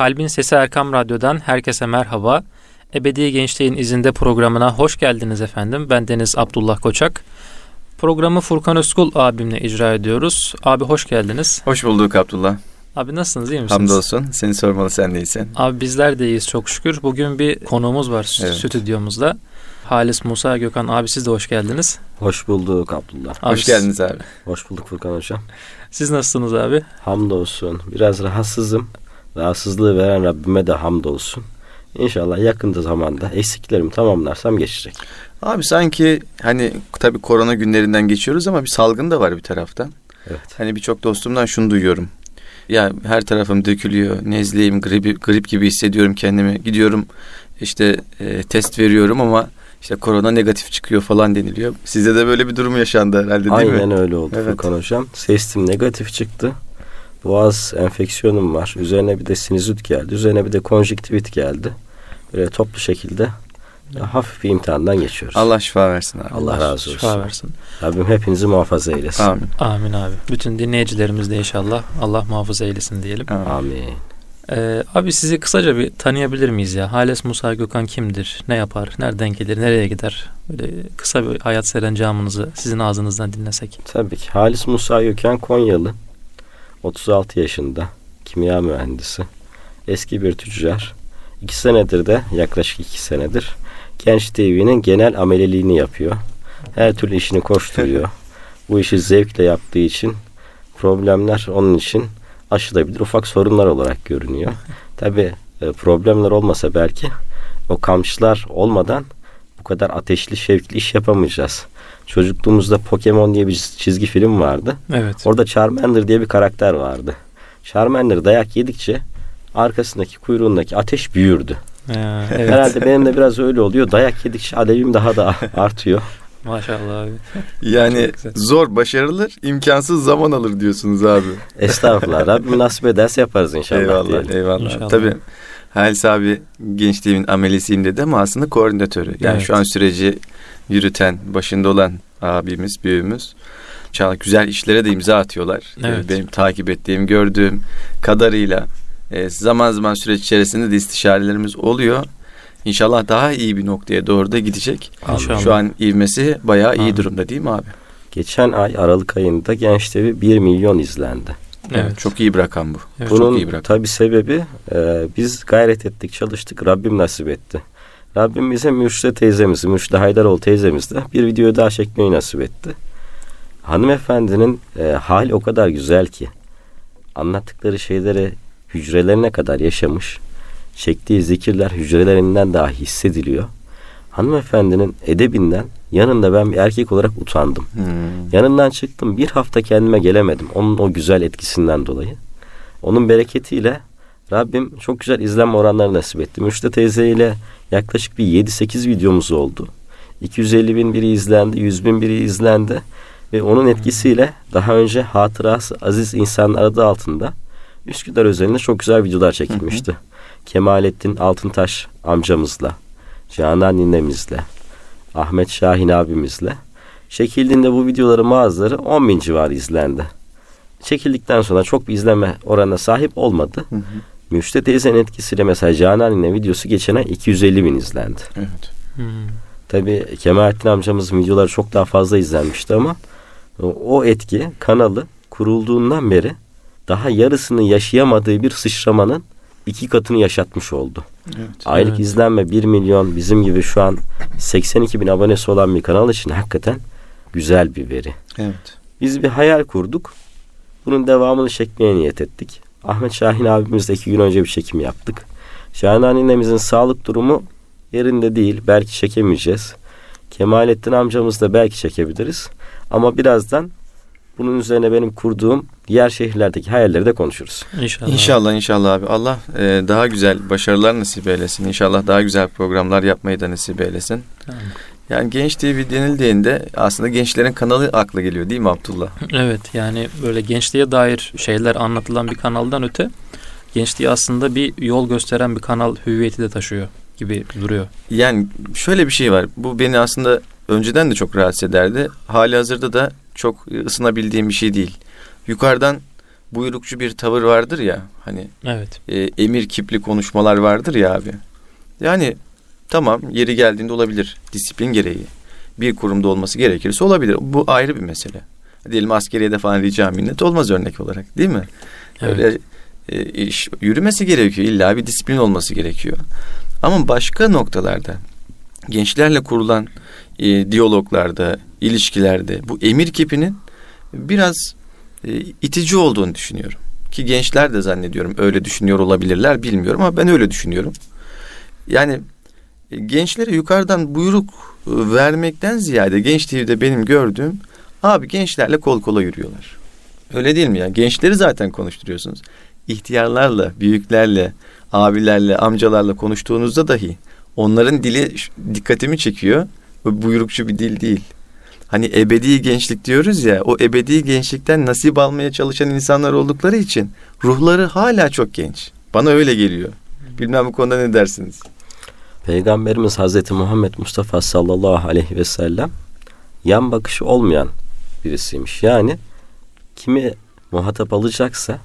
Kalbin Sesi Erkam Radyo'dan herkese merhaba. Ebedi Gençliğin izinde programına hoş geldiniz efendim. Ben Deniz Abdullah Koçak. Programı Furkan Özkul abimle icra ediyoruz. Abi hoş geldiniz. Hoş bulduk Abdullah. Abi nasılsınız iyi misiniz? Hamdolsun. Seni sormalı sen değilsin. Abi bizler de iyiyiz çok şükür. Bugün bir konuğumuz var evet. stüdyomuzda. Halis Musa Gökhan abi siz de hoş geldiniz. Hoş bulduk Abdullah. Abi, hoş geldiniz abi. Hoş bulduk Furkan Hocam. Siz nasılsınız abi? Hamdolsun. Biraz rahatsızım. Rahatsızlığı veren Rabbime de hamdolsun. İnşallah yakında zamanda eksiklerimi tamamlarsam geçecek. Abi sanki hani tabii korona günlerinden geçiyoruz ama bir salgın da var bir taraftan. Evet. Hani birçok dostumdan şunu duyuyorum. Ya her tarafım dökülüyor, nezleyim, grip, grip gibi hissediyorum kendimi. Gidiyorum işte e, test veriyorum ama işte korona negatif çıkıyor falan deniliyor. Sizde de böyle bir durum yaşandı herhalde değil Aynen mi? Aynen öyle oldu evet. Furkan Hocam. Testim negatif çıktı. Boğaz enfeksiyonum var. Üzerine bir de sinüzit geldi. Üzerine bir de konjüktivit geldi. Böyle toplu şekilde hafif bir imtihandan geçiyoruz. Allah şifa versin abi. Allah razı olsun. Şifa versin. Rabbim hepinizi muhafaza eylesin. Amin. Amin abi. Bütün dinleyicilerimiz de inşallah Allah muhafaza eylesin diyelim. Amin. Ee, abi sizi kısaca bir tanıyabilir miyiz ya? Hales Musa Gökhan kimdir? Ne yapar? Nereden gelir? Nereye gider? Böyle kısa bir hayat serencamınızı sizin ağzınızdan dinlesek. Tabii ki. Halis Musa Gökhan Konyalı. 36 yaşında. Kimya mühendisi. Eski bir tüccar. İki senedir de yaklaşık iki senedir Genç TV'nin genel ameliliğini yapıyor. Her türlü işini koşturuyor. Bu işi zevkle yaptığı için problemler onun için aşılabilir ufak sorunlar olarak görünüyor. Tabi e, problemler olmasa belki o kamçılar olmadan bu kadar ateşli şevkli iş yapamayacağız. Çocukluğumuzda Pokemon diye bir çizgi film vardı. Evet. Orada Charmander diye bir karakter vardı. Charmander dayak yedikçe arkasındaki kuyruğundaki ateş büyürdü. Ya, evet. Herhalde benim de biraz öyle oluyor. Dayak yedikçe alevim daha da artıyor. Maşallah abi. Yani zor başarılır, imkansız zaman alır diyorsunuz abi. Estağfurullah. Rabbim nasip ederse yaparız inşallah. Eyvallah, diyelim. eyvallah. İnşallah. Tabii Halis abi gençliğimin amelisiyim dedi ama aslında koordinatörü. Yani evet. şu an süreci yürüten, başında olan abimiz, büyüğümüz. Çok güzel işlere de imza atıyorlar. Evet. Benim takip ettiğim, gördüğüm kadarıyla e, zaman zaman süreç içerisinde de istişarelerimiz oluyor. İnşallah daha iyi bir noktaya doğru da gidecek. İnşallah. Şu an ivmesi bayağı iyi durumda değil mi abi? Geçen ay Aralık ayında Genç TV 1 milyon izlendi. Evet. Çok iyi bir rakam bu. Evet. Bunun çok iyi bir rakam. tabi sebebi e, biz gayret ettik, çalıştık. Rabbim nasip etti. Rabbim bize Mürşide teyzemizi, Mürşide Haydaroğlu teyzemizle bir video daha çekmeyi nasip etti. Hanımefendinin e, hal o kadar güzel ki anlattıkları şeyleri hücrelerine kadar yaşamış. Çektiği zikirler hücrelerinden daha hissediliyor. Hanımefendinin edebinden yanında ben bir erkek olarak utandım. Hmm. Yanından çıktım bir hafta kendime gelemedim. Onun o güzel etkisinden dolayı. Onun bereketiyle Rabbim çok güzel izlenme oranları nasip etti. Müşte teyze ile yaklaşık bir 7-8 videomuz oldu. 250 bin biri izlendi, 100 bin biri izlendi. Ve onun etkisiyle daha önce hatırası aziz insanlar adı altında Üsküdar özelinde çok güzel videolar çekilmişti. Hı hı. Kemalettin Altıntaş amcamızla, Canan ninemizle, Ahmet Şahin abimizle çekildiğinde bu videoların bazıları 10 bin civarı izlendi. Çekildikten sonra çok bir izleme oranına sahip olmadı. Hı hı. Müşte teyzenin etkisiyle mesela Canan nine videosu geçen ay 250 bin izlendi. Evet. Hmm. Tabii Kemalettin amcamızın videoları çok daha fazla izlenmişti ama o etki kanalı kurulduğundan beri daha yarısını yaşayamadığı bir sıçramanın iki katını yaşatmış oldu. Evet, Aylık evet. izlenme 1 milyon bizim gibi şu an 82 bin abonesi olan bir kanal için hakikaten güzel bir veri. Evet. Biz bir hayal kurduk. Bunun devamını çekmeye niyet ettik. Ahmet Şahin abimizle iki gün önce bir çekim yaptık. Şahin annemizin sağlık durumu yerinde değil. Belki çekemeyeceğiz. Kemalettin amcamız da belki çekebiliriz. Ama birazdan bunun üzerine benim kurduğum diğer şehirlerdeki hayalleri de konuşuruz. İnşallah. İnşallah inşallah abi. Allah e, daha güzel başarılar nasip eylesin. İnşallah daha güzel programlar yapmayı da nasip eylesin. Tamam. Yani Genç TV denildiğinde aslında gençlerin kanalı akla geliyor değil mi Abdullah? Evet yani böyle gençliğe dair şeyler anlatılan bir kanaldan öte gençliği aslında bir yol gösteren bir kanal hüviyeti de taşıyor gibi duruyor. Yani şöyle bir şey var. Bu beni aslında önceden de çok rahatsız ederdi. Hali hazırda da çok ısınabildiğim bir şey değil. Yukarıdan buyrukçu bir tavır vardır ya hani evet. e, emir kipli konuşmalar vardır ya abi. Yani tamam yeri geldiğinde olabilir disiplin gereği. Bir kurumda olması gerekirse olabilir. Bu ayrı bir mesele. Diyelim askeriyede falan rica minnet olmaz örnek olarak değil mi? Evet. Öyle e, iş yürümesi gerekiyor. İlla bir disiplin olması gerekiyor. Ama başka noktalarda gençlerle kurulan e, diyaloglarda, ilişkilerde bu emir kipinin biraz e, itici olduğunu düşünüyorum. Ki gençler de zannediyorum öyle düşünüyor olabilirler bilmiyorum ama ben öyle düşünüyorum. Yani gençlere yukarıdan buyruk e, vermekten ziyade Genç TV'de benim gördüğüm abi gençlerle kol kola yürüyorlar. Öyle değil mi ya? Gençleri zaten konuşturuyorsunuz. İhtiyarlarla, büyüklerle, abilerle, amcalarla konuştuğunuzda dahi onların dili dikkatimi çekiyor. Buyrukçu bir dil değil. Hani ebedi gençlik diyoruz ya o ebedi gençlikten nasip almaya çalışan insanlar oldukları için ruhları hala çok genç. Bana öyle geliyor. Bilmem bu konuda ne dersiniz? Peygamberimiz Hazreti Muhammed Mustafa sallallahu aleyhi ve sellem yan bakışı olmayan birisiymiş. Yani kimi muhatap alacaksa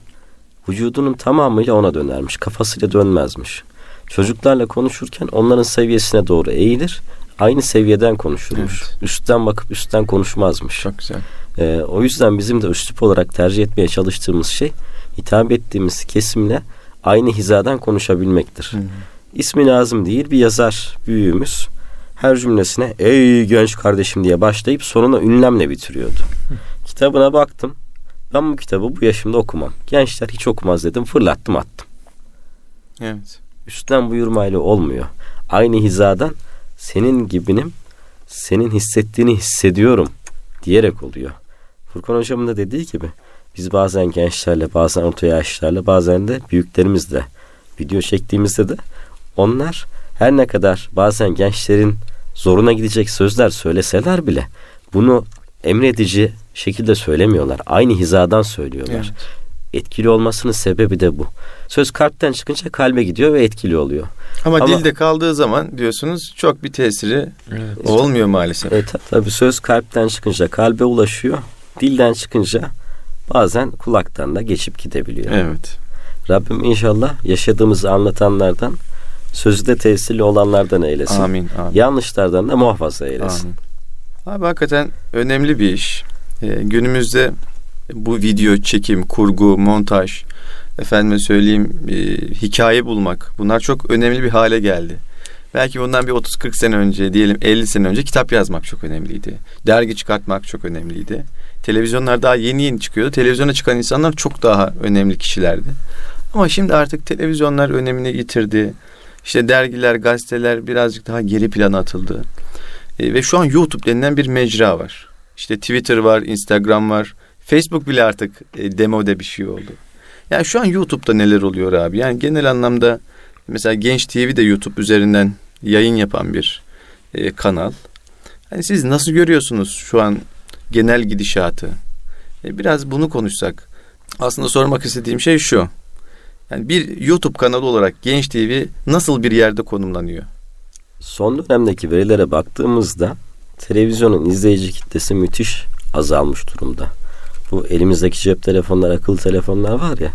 vücudunun tamamıyla ona dönermiş. Kafasıyla dönmezmiş. Çocuklarla konuşurken onların seviyesine doğru eğilir. Aynı seviyeden konuşurmuş. Evet. Üstten bakıp üstten konuşmazmış. Çok güzel. Ee, o yüzden bizim de üslup olarak tercih etmeye çalıştığımız şey hitap ettiğimiz kesimle aynı hizadan konuşabilmektir. Hı hı. İsmi lazım değil bir yazar büyüğümüz her cümlesine ey genç kardeşim diye başlayıp sonuna ünlemle bitiriyordu. Kitabına baktım. Ben bu kitabı bu yaşımda okumam. Gençler hiç okumaz dedim. Fırlattım attım. Evet. Üstten buyurmayla olmuyor. Aynı hizadan senin gibinim, senin hissettiğini hissediyorum diyerek oluyor. Furkan hocamın da dediği gibi biz bazen gençlerle, bazen orta yaşlarla, bazen de büyüklerimizle video çektiğimizde de onlar her ne kadar bazen gençlerin zoruna gidecek sözler söyleseler bile bunu emredici şekilde söylemiyorlar. Aynı hizadan söylüyorlar. Evet. Etkili olmasının sebebi de bu. Söz kalpten çıkınca kalbe gidiyor ve etkili oluyor. Ama, Ama dilde kaldığı zaman diyorsunuz çok bir tesiri evet. olmuyor maalesef. Evet tabii söz kalpten çıkınca kalbe ulaşıyor. Dilden çıkınca bazen kulaktan da geçip gidebiliyor. Evet. Rabbim inşallah yaşadığımızı anlatanlardan sözde tesirli olanlardan eylesin. Amin, amin. Yanlışlardan da muhafaza eylesin. Amin. Abi hakikaten önemli bir iş. Ee, günümüzde bu video çekim, kurgu, montaj, efendime söyleyeyim e, hikaye bulmak bunlar çok önemli bir hale geldi. Belki bundan bir 30-40 sene önce diyelim 50 sene önce kitap yazmak çok önemliydi. Dergi çıkartmak çok önemliydi. Televizyonlar daha yeni yeni çıkıyordu. Televizyona çıkan insanlar çok daha önemli kişilerdi. Ama şimdi artık televizyonlar önemini yitirdi. İşte dergiler, gazeteler birazcık daha geri plana atıldı. E, ve şu an YouTube denilen bir mecra var. İşte Twitter var, Instagram var. Facebook bile artık e, demode bir şey oldu. Yani şu an YouTube'da neler oluyor abi? Yani genel anlamda mesela Genç TV de YouTube üzerinden yayın yapan bir e, kanal. Hani siz nasıl görüyorsunuz şu an genel gidişatı? E, biraz bunu konuşsak. Aslında sormak istediğim şey şu. Yani bir YouTube kanalı olarak Genç TV nasıl bir yerde konumlanıyor? Son dönemdeki verilere baktığımızda televizyonun izleyici kitlesi müthiş azalmış durumda. Bu elimizdeki cep telefonlar, akıllı telefonlar var ya.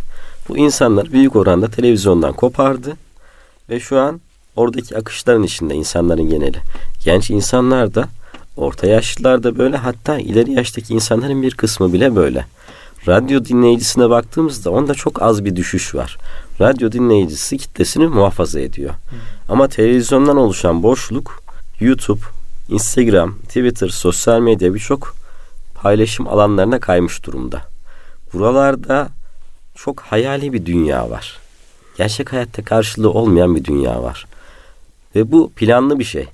Bu insanlar büyük oranda televizyondan kopardı ve şu an oradaki akışların içinde insanların geneli. Genç insanlar da orta yaşlılar da böyle hatta ileri yaştaki insanların bir kısmı bile böyle. Radyo dinleyicisine baktığımızda onda çok az bir düşüş var. Radyo dinleyicisi kitlesini muhafaza ediyor. Hmm. Ama televizyondan oluşan boşluk YouTube, Instagram, Twitter, sosyal medya birçok paylaşım alanlarına kaymış durumda. Buralarda çok hayali bir dünya var. Gerçek hayatta karşılığı olmayan bir dünya var. Ve bu planlı bir şey.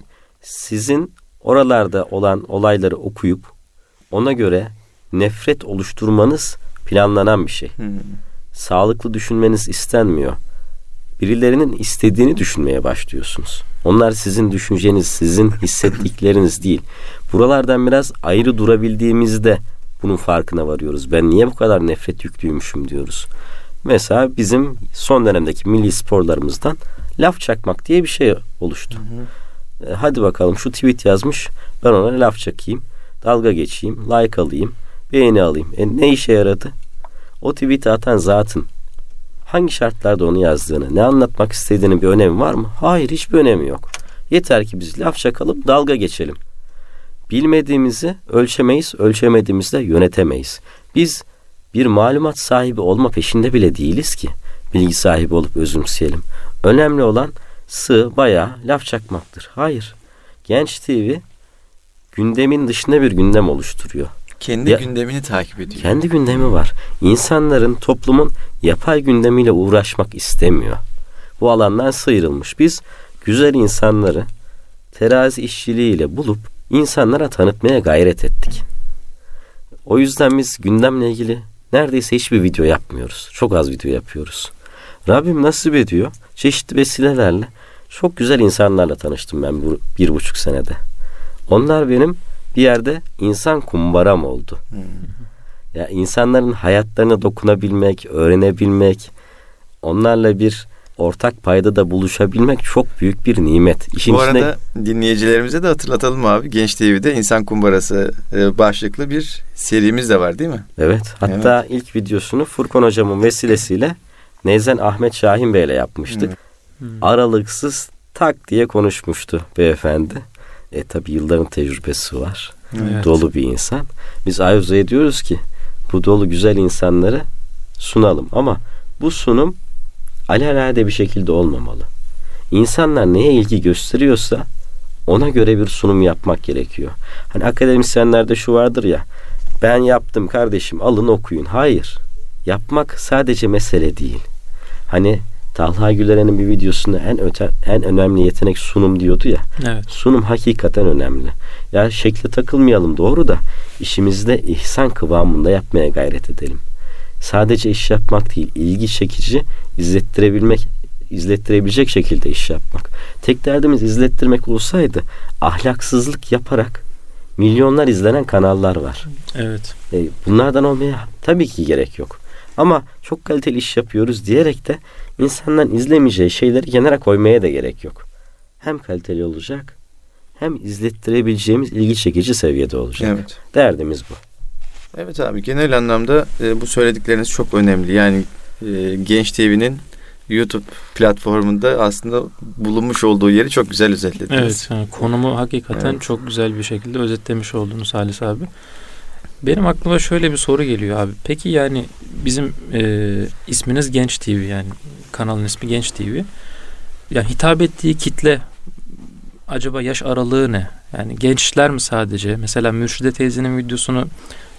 Sizin oralarda olan olayları okuyup ona göre nefret oluşturmanız planlanan bir şey. Hmm. Sağlıklı düşünmeniz istenmiyor. Birilerinin istediğini düşünmeye başlıyorsunuz. Onlar sizin düşünceniz, sizin hissettikleriniz değil. Buralardan biraz ayrı durabildiğimizde bunun farkına varıyoruz. Ben niye bu kadar nefret yüklüymüşüm diyoruz. Mesela bizim son dönemdeki milli sporlarımızdan laf çakmak diye bir şey oluştu. Hı hı. E, hadi bakalım şu tweet yazmış ben ona laf çakayım, dalga geçeyim, like alayım, beğeni alayım. E, ne işe yaradı? o tweet'i atan zatın hangi şartlarda onu yazdığını, ne anlatmak istediğinin bir önemi var mı? Hayır, hiçbir önemi yok. Yeter ki biz laf çakalım, dalga geçelim. Bilmediğimizi ölçemeyiz, ölçemediğimizde yönetemeyiz. Biz bir malumat sahibi olma peşinde bile değiliz ki bilgi sahibi olup özümseyelim. Önemli olan sığ, bayağı laf çakmaktır. Hayır. Genç TV gündemin dışında bir gündem oluşturuyor. Kendi ya, gündemini takip ediyor. Kendi gündemi var. İnsanların, toplumun yapay gündemiyle uğraşmak istemiyor. Bu alandan sıyrılmış. Biz güzel insanları terazi işçiliğiyle bulup insanlara tanıtmaya gayret ettik. O yüzden biz gündemle ilgili neredeyse hiçbir video yapmıyoruz. Çok az video yapıyoruz. Rabbim nasip ediyor. Çeşitli vesilelerle çok güzel insanlarla tanıştım ben bu bir buçuk senede. Onlar benim bir yerde insan kumbaram oldu. Hmm. Ya insanların hayatlarına dokunabilmek, öğrenebilmek, onlarla bir ortak payda da buluşabilmek çok büyük bir nimet. İşin Bu arada içine... dinleyicilerimize de hatırlatalım abi. Genç TV'de İnsan Kumbarası e, başlıklı bir serimiz de var değil mi? Evet. Hatta evet. ilk videosunu Furkan hocamın vesilesiyle Neyzen Ahmet Şahin Bey ile yapmıştık. Hmm. Aralıksız tak diye konuşmuştu beyefendi. E tabi yılların tecrübesi var. Evet. Dolu bir insan. Biz arzu ediyoruz ki bu dolu güzel insanları sunalım ama bu sunum alelade bir şekilde olmamalı. İnsanlar neye ilgi gösteriyorsa ona göre bir sunum yapmak gerekiyor. Hani akademisyenlerde şu vardır ya ben yaptım kardeşim alın okuyun. Hayır. Yapmak sadece mesele değil. Hani Talha Güleren'in bir videosunda en öte, en önemli yetenek sunum diyordu ya. Evet. Sunum hakikaten önemli. Ya şekle takılmayalım doğru da işimizde ihsan kıvamında yapmaya gayret edelim. Sadece iş yapmak değil, ilgi çekici, izlettirebilmek, izlettirebilecek şekilde iş yapmak. Tek derdimiz izlettirmek olsaydı ahlaksızlık yaparak milyonlar izlenen kanallar var. Evet. E, bunlardan olmaya tabii ki gerek yok. Ama çok kaliteli iş yapıyoruz diyerek de insanların izlemeyeceği şeyleri kenara koymaya da gerek yok. Hem kaliteli olacak hem izlettirebileceğimiz ilgi çekici seviyede olacak. Evet. Derdimiz bu. Evet abi genel anlamda e, bu söyledikleriniz çok önemli. Yani e, Genç TV'nin YouTube platformunda aslında bulunmuş olduğu yeri çok güzel özetlediniz. Evet yani konumu hakikaten evet. çok güzel bir şekilde özetlemiş oldunuz Halis abi. Benim aklıma şöyle bir soru geliyor abi. Peki yani bizim e, isminiz Genç TV yani kanalın ismi Genç TV. Yani hitap ettiği kitle acaba yaş aralığı ne? Yani gençler mi sadece? Mesela Mürşide teyzenin videosunu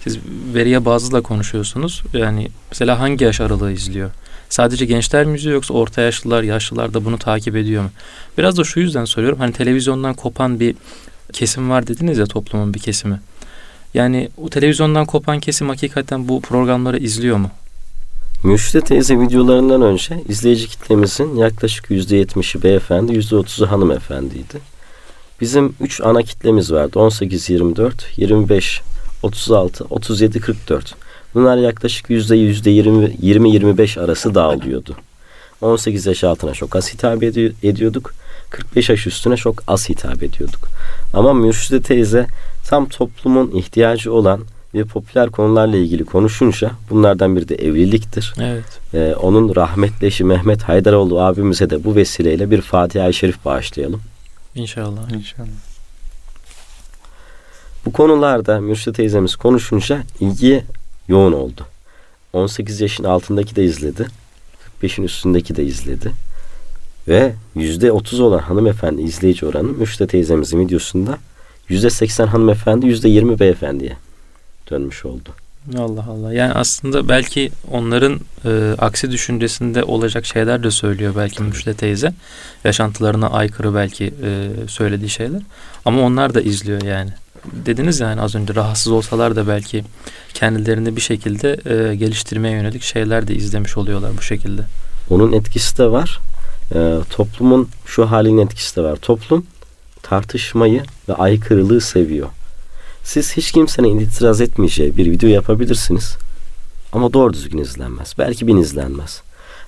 siz veriye bazıyla konuşuyorsunuz. Yani mesela hangi yaş aralığı izliyor? Sadece gençler mi izliyor yoksa orta yaşlılar, yaşlılar da bunu takip ediyor mu? Biraz da şu yüzden soruyorum. Hani televizyondan kopan bir kesim var dediniz ya toplumun bir kesimi. Yani o televizyondan kopan kesim hakikaten bu programları izliyor mu? Müşte teyze videolarından önce izleyici kitlemizin yaklaşık %70'i beyefendi, %30'u hanımefendiydi. Bizim 3 ana kitlemiz vardı. 18-24, 25 36, 37, 44. Bunlar yaklaşık yüzde yüzde 20-25 arası dağılıyordu. 18 yaş altına çok az hitap ediyorduk. 45 yaş üstüne çok az hitap ediyorduk. Ama Mürşide teyze tam toplumun ihtiyacı olan ve popüler konularla ilgili konuşunca bunlardan biri de evliliktir. Evet. Ee, onun rahmetli eşi Mehmet Haydaroğlu abimize de bu vesileyle bir Fatiha-i Şerif bağışlayalım. İnşallah. İnşallah. Bu konularda Mürşit teyzemiz konuşunca ilgi yoğun oldu. 18 yaşın altındaki de izledi. 45'in üstündeki de izledi. Ve %30 olan hanımefendi izleyici oranı Mürşit teyzemizin videosunda %80 hanımefendi %20 beyefendiye dönmüş oldu. Allah Allah. Yani aslında belki onların e, aksi düşüncesinde olacak şeyler de söylüyor belki Müşte teyze. Yaşantılarına aykırı belki e, söylediği şeyler. Ama onlar da izliyor yani dediniz yani az önce rahatsız olsalar da belki kendilerini bir şekilde e, geliştirmeye yönelik şeyler de izlemiş oluyorlar bu şekilde. Onun etkisi de var. E, toplumun şu halinin etkisi de var. Toplum tartışmayı ve aykırılığı seviyor. Siz hiç kimsenin itiraz etmeyeceği bir video yapabilirsiniz. Ama doğru düzgün izlenmez. Belki bin izlenmez.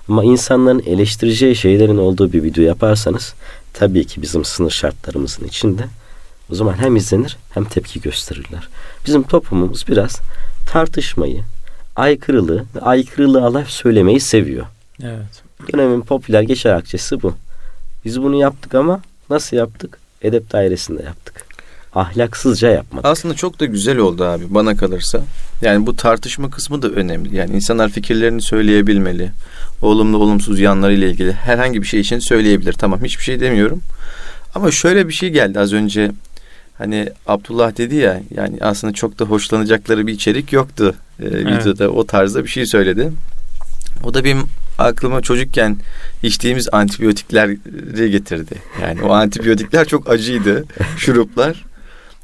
Ama insanların eleştireceği şeylerin olduğu bir video yaparsanız tabii ki bizim sınır şartlarımızın içinde o zaman hem izlenir hem tepki gösterirler. Bizim toplumumuz biraz tartışmayı, aykırılığı ve aykırılığı alay söylemeyi seviyor. Evet. Dönemin popüler geçer akçesi bu. Biz bunu yaptık ama nasıl yaptık? Edep dairesinde yaptık. Ahlaksızca yapmadık. Aslında çok da güzel oldu abi bana kalırsa. Yani bu tartışma kısmı da önemli. Yani insanlar fikirlerini söyleyebilmeli. Olumlu olumsuz yanlarıyla ilgili herhangi bir şey için söyleyebilir. Tamam hiçbir şey demiyorum. Ama şöyle bir şey geldi az önce. Hani Abdullah dedi ya yani aslında çok da hoşlanacakları bir içerik yoktu. Evet. Videoda o tarzda bir şey söyledi. O da benim aklıma çocukken içtiğimiz antibiyotikleri getirdi. Yani o antibiyotikler çok acıydı. Şuruplar.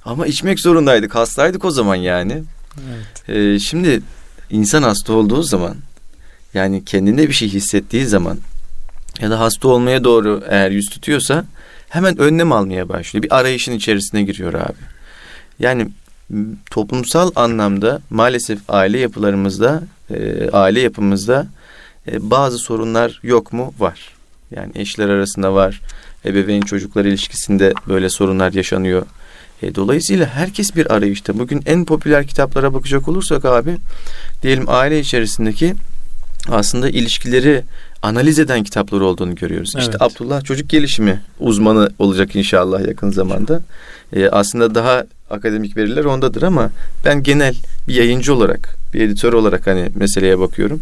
Ama içmek zorundaydık. Hastaydık o zaman yani. Evet. Ee, şimdi insan hasta olduğu zaman yani kendinde bir şey hissettiği zaman ya da hasta olmaya doğru eğer yüz tutuyorsa hemen önlem almaya başlıyor. Bir arayışın içerisine giriyor abi. Yani toplumsal anlamda maalesef aile yapılarımızda, e, aile yapımızda e, bazı sorunlar yok mu? Var. Yani eşler arasında var. Ebeveyn çocuklar ilişkisinde böyle sorunlar yaşanıyor. E, dolayısıyla herkes bir arayışta. Bugün en popüler kitaplara bakacak olursak abi diyelim aile içerisindeki aslında ilişkileri analiz eden kitaplar olduğunu görüyoruz. Evet. İşte Abdullah çocuk gelişimi uzmanı olacak inşallah yakın zamanda. E, aslında daha akademik veriler ondadır ama ben genel bir yayıncı olarak, bir editör olarak hani meseleye bakıyorum.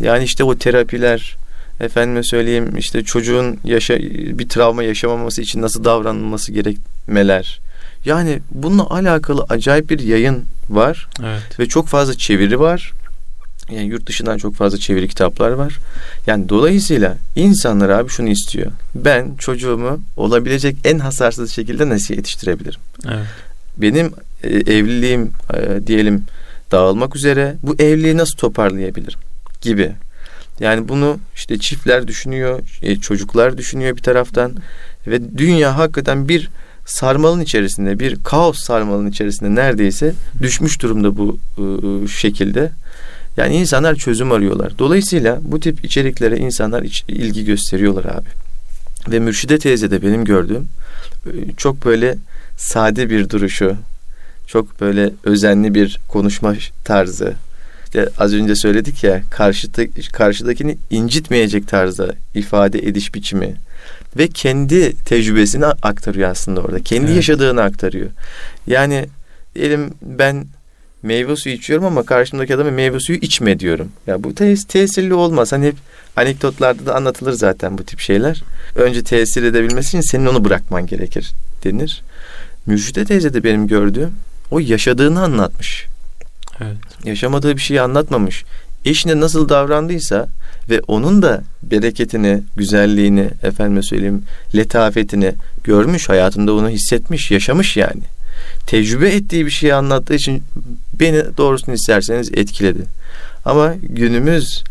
Yani işte o terapiler, efendime söyleyeyim işte çocuğun yaşa bir travma yaşamaması için nasıl davranılması gerekmeler. Yani bununla alakalı acayip bir yayın var Evet. ve çok fazla çeviri var. Yani yurt dışından çok fazla çeviri kitaplar var. Yani dolayısıyla insanlar abi şunu istiyor. Ben çocuğumu olabilecek en hasarsız şekilde nasıl yetiştirebilirim? Evet. Benim e, evliliğim e, diyelim dağılmak üzere bu evliliği nasıl toparlayabilirim gibi. Yani bunu işte çiftler düşünüyor, e, çocuklar düşünüyor bir taraftan ve dünya hakikaten bir sarmalın içerisinde, bir kaos sarmalın içerisinde neredeyse düşmüş durumda bu e, şekilde. Yani insanlar çözüm arıyorlar. Dolayısıyla bu tip içeriklere insanlar ilgi gösteriyorlar abi. Ve Mürşide teyze de benim gördüğüm e, çok böyle sade bir duruşu, çok böyle özenli bir konuşma tarzı. İşte az önce söyledik ya karşıda, karşıdakini incitmeyecek tarzda ifade ediş biçimi ve kendi tecrübesini aktarıyor aslında orada. Kendi Evet. yaşadığını aktarıyor. Yani diyelim ben meyve suyu içiyorum ama karşımdaki adama meyve suyu içme diyorum. Ya bu tes- tesirli olmaz. Hani hep anekdotlarda da anlatılır zaten bu tip şeyler. Önce tesir edebilmesi için senin onu bırakman gerekir denir. Mürşide teyze de benim gördüğüm o yaşadığını anlatmış. Evet. Yaşamadığı bir şeyi anlatmamış. Eşine nasıl davrandıysa ve onun da bereketini, güzelliğini, efendime söyleyeyim, letafetini görmüş, hayatında onu hissetmiş, yaşamış yani. Tecrübe ettiği bir şeyi anlattığı için beni doğrusunu isterseniz etkiledi. Ama günümüz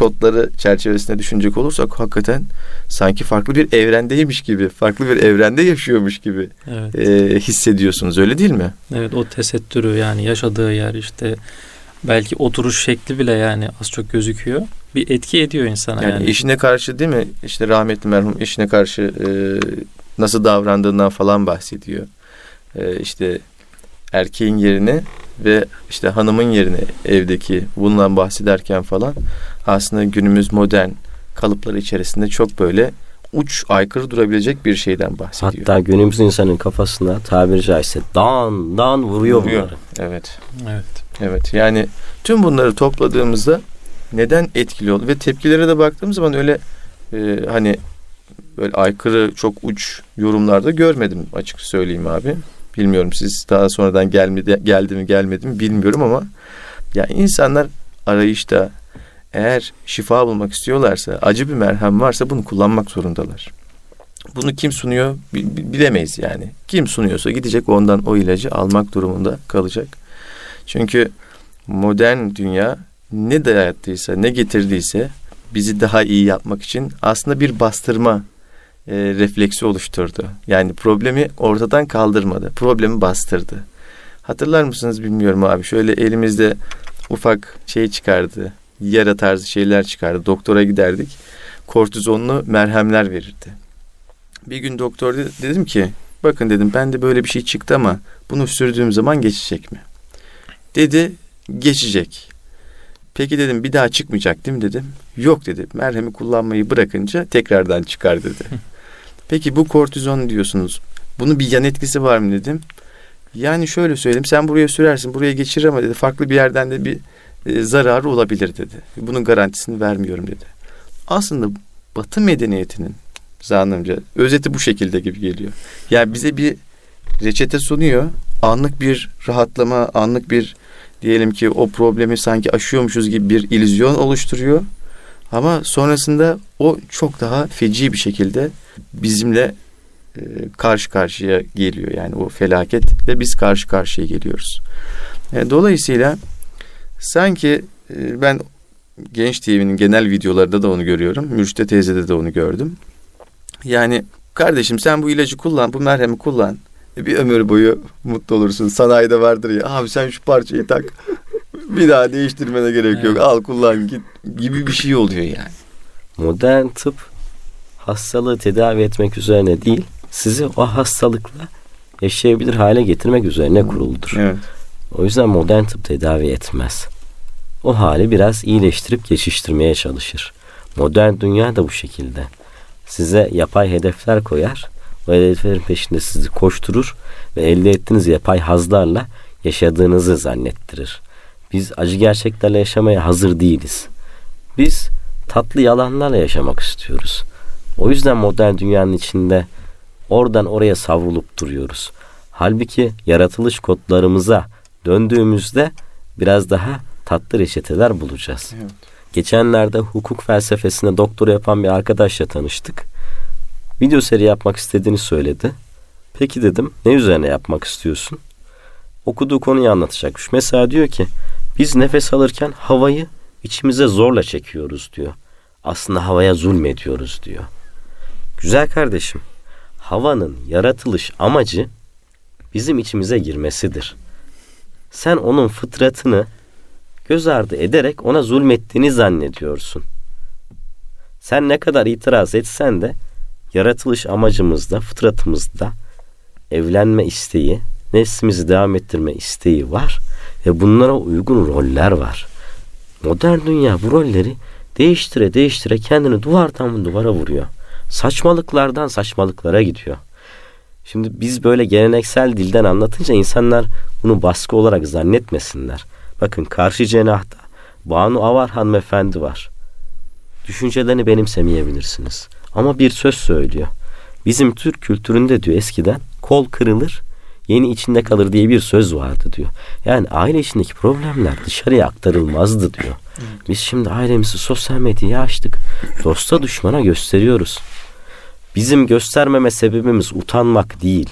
kodları çerçevesinde düşünecek olursak hakikaten sanki farklı bir evrendeymiş gibi, farklı bir evrende yaşıyormuş gibi Evet. e, hissediyorsunuz öyle değil mi? Evet o tesettürü yani yaşadığı yer işte belki oturuş şekli bile yani az çok gözüküyor. Bir etki ediyor insana Yani, yani. eşine karşı değil mi? İşte rahmetli merhum eşine karşı e, nasıl davrandığından falan bahsediyor. E, işte erkeğin yerine ve işte hanımın yerine evdeki bundan bahsederken falan aslında günümüz modern kalıpları içerisinde çok böyle uç aykırı durabilecek bir şeyden bahsediyor. Hatta günümüz insanın kafasına tabiri caizse dan dan vuruyor, Vuruyor. bunları. Evet. Evet. Evet yani tüm bunları topladığımızda neden etkili oldu ve tepkilere de baktığım zaman öyle e, hani böyle aykırı çok uç yorumlarda görmedim açık söyleyeyim abi. Bilmiyorum siz daha sonradan gelmedi, geldi mi gelmedi mi bilmiyorum ama ya insanlar arayışta eğer şifa bulmak istiyorlarsa acı bir merhem varsa bunu kullanmak zorundalar. Bunu kim sunuyor bi- bi- bilemeyiz yani. Kim sunuyorsa gidecek ondan o ilacı almak durumunda kalacak. Çünkü modern dünya ne dayattıysa, ne getirdiyse bizi daha iyi yapmak için aslında bir bastırma e, refleksi oluşturdu. Yani problemi ortadan kaldırmadı. Problemi bastırdı. Hatırlar mısınız bilmiyorum abi. Şöyle elimizde ufak şey çıkardı. Yara tarzı şeyler çıkardı. Doktora giderdik. Kortizonlu merhemler verirdi. Bir gün doktor de- dedim ki bakın dedim ben de böyle bir şey çıktı ama bunu sürdüğüm zaman geçecek mi? Dedi geçecek. Peki dedim bir daha çıkmayacak değil mi dedim. Yok dedi. Merhemi kullanmayı bırakınca tekrardan çıkar dedi. Peki bu kortizon diyorsunuz. Bunun bir yan etkisi var mı dedim. Yani şöyle söyleyeyim sen buraya sürersin buraya geçirir ama dedi farklı bir yerden de bir e, zararı olabilir dedi. Bunun garantisini vermiyorum dedi. Aslında Batı medeniyetinin zannımca özeti bu şekilde gibi geliyor. Yani bize bir reçete sunuyor. Anlık bir rahatlama, anlık bir diyelim ki o problemi sanki aşıyormuşuz gibi bir illüzyon oluşturuyor. Ama sonrasında o çok daha feci bir şekilde bizimle e, karşı karşıya geliyor. Yani o felaket ve biz karşı karşıya geliyoruz. E, dolayısıyla sanki e, ben Genç TV'nin genel videolarında da onu görüyorum. Mürşide teyzede de onu gördüm. Yani kardeşim sen bu ilacı kullan, bu merhemi kullan. Bir ömür boyu mutlu olursun. Sanayide vardır ya abi sen şu parçayı tak. Bir daha değiştirmene gerek yok. Al kullan git gibi bir şey oluyor yani. Modern tıp hastalığı tedavi etmek üzerine değil, sizi o hastalıkla yaşayabilir hale getirmek üzerine kuruludur. Evet. O yüzden modern tıp tedavi etmez. O hali biraz iyileştirip geçiştirmeye çalışır. Modern dünya da bu şekilde. Size yapay hedefler koyar. O hedeflerin peşinde sizi koşturur ve elde ettiğiniz yapay hazlarla yaşadığınızı zannettirir. Biz acı gerçeklerle yaşamaya hazır değiliz. Biz tatlı yalanlarla yaşamak istiyoruz. O yüzden modern dünyanın içinde oradan oraya savrulup duruyoruz. Halbuki yaratılış kodlarımıza döndüğümüzde biraz daha tatlı reçeteler bulacağız. Evet. Geçenlerde hukuk felsefesine doktora yapan bir arkadaşla tanıştık. Video seri yapmak istediğini söyledi. Peki dedim ne üzerine yapmak istiyorsun? Okuduğu konuyu anlatacakmış. Mesela diyor ki biz nefes alırken havayı içimize zorla çekiyoruz diyor. Aslında havaya zulmediyoruz diyor. Güzel kardeşim, havanın yaratılış amacı bizim içimize girmesidir. Sen onun fıtratını göz ardı ederek ona zulmettiğini zannediyorsun. Sen ne kadar itiraz etsen de yaratılış amacımızda, fıtratımızda evlenme isteği, neslimizi devam ettirme isteği var ve bunlara uygun roller var. Modern dünya bu rolleri değiştire değiştire kendini duvardan duvara vuruyor. Saçmalıklardan saçmalıklara gidiyor. Şimdi biz böyle geleneksel dilden anlatınca insanlar bunu baskı olarak zannetmesinler. Bakın karşı cenahta Banu Avar hanımefendi var. Düşüncelerini benimsemeyebilirsiniz. Ama bir söz söylüyor. Bizim Türk kültüründe diyor eskiden kol kırılır, yeni içinde kalır diye bir söz vardı diyor. Yani aile içindeki problemler dışarıya aktarılmazdı diyor. Biz şimdi ailemizi sosyal medyaya açtık. Dosta düşmana gösteriyoruz. Bizim göstermeme sebebimiz utanmak değil.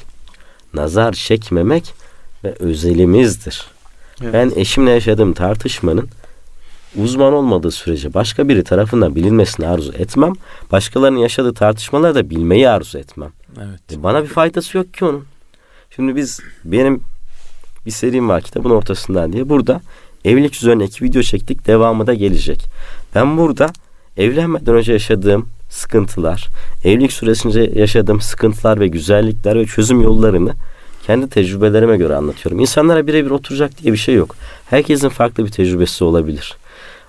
Nazar çekmemek ve özelimizdir. Evet. Ben eşimle yaşadığım tartışmanın uzman olmadığı sürece başka biri tarafından bilinmesini arzu etmem. Başkalarının yaşadığı tartışmaları da bilmeyi arzu etmem. Evet. E bana bir faydası yok ki onun. Şimdi biz benim bir serim var kitabın ortasından diye burada evlilik üzerine iki video çektik devamı da gelecek. Ben burada evlenmeden önce yaşadığım sıkıntılar, evlilik süresince yaşadığım sıkıntılar ve güzellikler ve çözüm yollarını kendi tecrübelerime göre anlatıyorum. İnsanlara birebir oturacak diye bir şey yok. Herkesin farklı bir tecrübesi olabilir.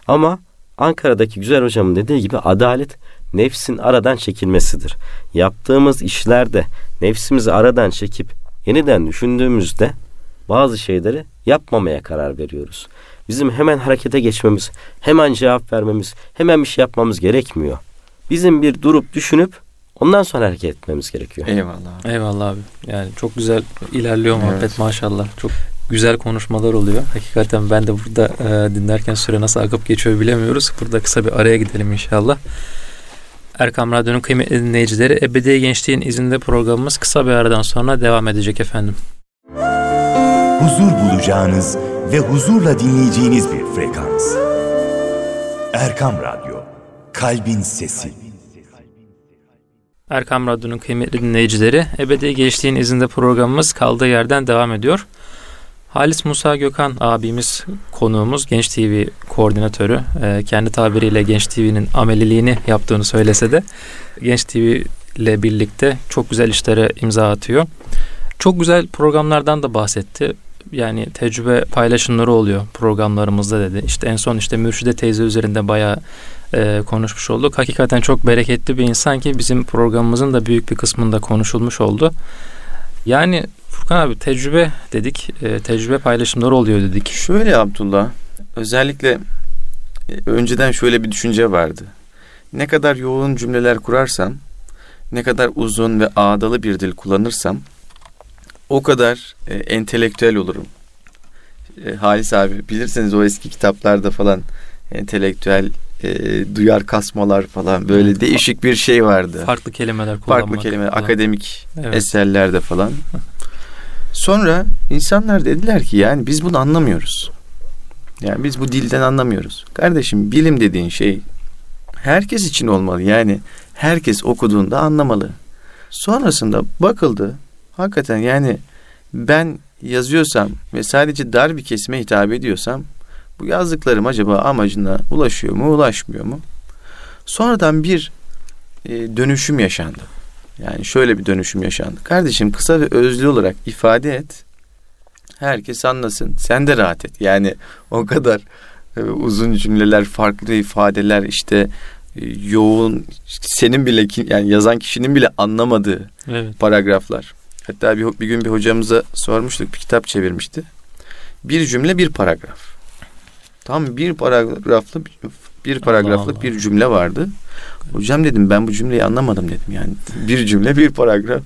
Ama Ankara'daki güzel hocamın dediği gibi adalet nefsin aradan çekilmesidir. Yaptığımız işlerde nefsimizi aradan çekip yeniden düşündüğümüzde bazı şeyleri yapmamaya karar veriyoruz. Bizim hemen harekete geçmemiz, hemen cevap vermemiz, hemen bir şey yapmamız gerekmiyor. Bizim bir durup düşünüp Ondan sonra hareket etmemiz gerekiyor. Eyvallah. Eyvallah abi. Yani çok güzel ilerliyor muhabbet evet. maşallah. Çok güzel konuşmalar oluyor. Hakikaten ben de burada e, dinlerken süre nasıl akıp geçiyor bilemiyoruz. Burada kısa bir araya gidelim inşallah. Erkam Radyo'nun kıymetli dinleyicileri Ebedi Gençliğin izinde programımız kısa bir aradan sonra devam edecek efendim. Huzur bulacağınız ve huzurla dinleyeceğiniz bir frekans. Erkam Radyo, Kalbin Sesi. Erkam Radyo'nun kıymetli dinleyicileri, Ebedi Gençliğin izinde programımız kaldığı yerden devam ediyor. Halis Musa Gökhan abimiz konuğumuz Genç TV koordinatörü. E, kendi tabiriyle Genç TV'nin ameliliğini yaptığını söylese de Genç TV ile birlikte çok güzel işlere imza atıyor. Çok güzel programlardan da bahsetti. yani tecrübe paylaşımları oluyor programlarımızda dedi. İşte en son işte Mürşide teyze üzerinde bayağı e, konuşmuş olduk. Hakikaten çok bereketli bir insan ki bizim programımızın da büyük bir kısmında konuşulmuş oldu. Yani Furkan abi tecrübe dedik. E, tecrübe paylaşımları oluyor dedik. Şöyle Abdullah özellikle e, önceden şöyle bir düşünce vardı. Ne kadar yoğun cümleler kurarsam, ne kadar uzun ve ağdalı bir dil kullanırsam o kadar e, entelektüel olurum. E, Halis abi bilirseniz o eski kitaplarda falan entelektüel e, duyar kasmalar falan böyle evet. değişik bir şey vardı. Farklı kelimeler kullanmak. Farklı kelimeler, falan. akademik evet. eserlerde falan. Sonra insanlar dediler ki yani biz bunu anlamıyoruz. Yani biz bu dilden anlamıyoruz. Kardeşim bilim dediğin şey herkes için olmalı. Yani herkes okuduğunda anlamalı. Sonrasında bakıldı. Hakikaten yani ben yazıyorsam ve sadece dar bir kesime hitap ediyorsam bu yazdıklarım acaba amacına ulaşıyor mu, ulaşmıyor mu? Sonradan bir e, dönüşüm yaşandı. Yani şöyle bir dönüşüm yaşandı. Kardeşim kısa ve özlü olarak ifade et. Herkes anlasın. Sen de rahat et. Yani o kadar e, uzun cümleler, farklı ifadeler işte e, yoğun senin bile yani yazan kişinin bile anlamadığı evet. paragraflar. Hatta bir, bir gün bir hocamıza sormuştuk. Bir kitap çevirmişti. Bir cümle bir paragraf. Tam bir paragraflı bir paragraflık Allah Allah. bir cümle vardı. Hocam dedim ben bu cümleyi anlamadım dedim yani. Bir cümle bir paragraf.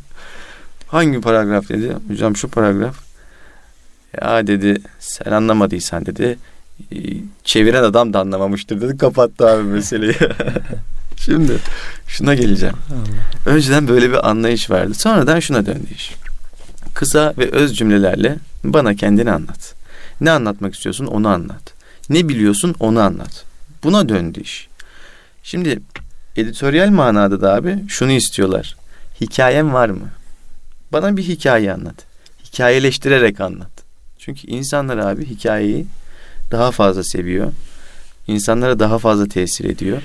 Hangi paragraf dedi. Hocam şu paragraf. Ya dedi sen anlamadıysan dedi. E, çeviren adam da anlamamıştır dedi. Kapattı abi meseleyi. Şimdi şuna geleceğim. Allah. Önceden böyle bir anlayış vardı. Sonradan şuna döndü iş. Kısa ve öz cümlelerle bana kendini anlat. Ne anlatmak istiyorsun onu anlat. Ne biliyorsun onu anlat. Buna döndü iş. Şimdi editoryal manada da abi şunu istiyorlar. Hikayem var mı? Bana bir hikaye anlat. Hikayeleştirerek anlat. Çünkü insanlar abi hikayeyi daha fazla seviyor. İnsanlara daha fazla tesir ediyor.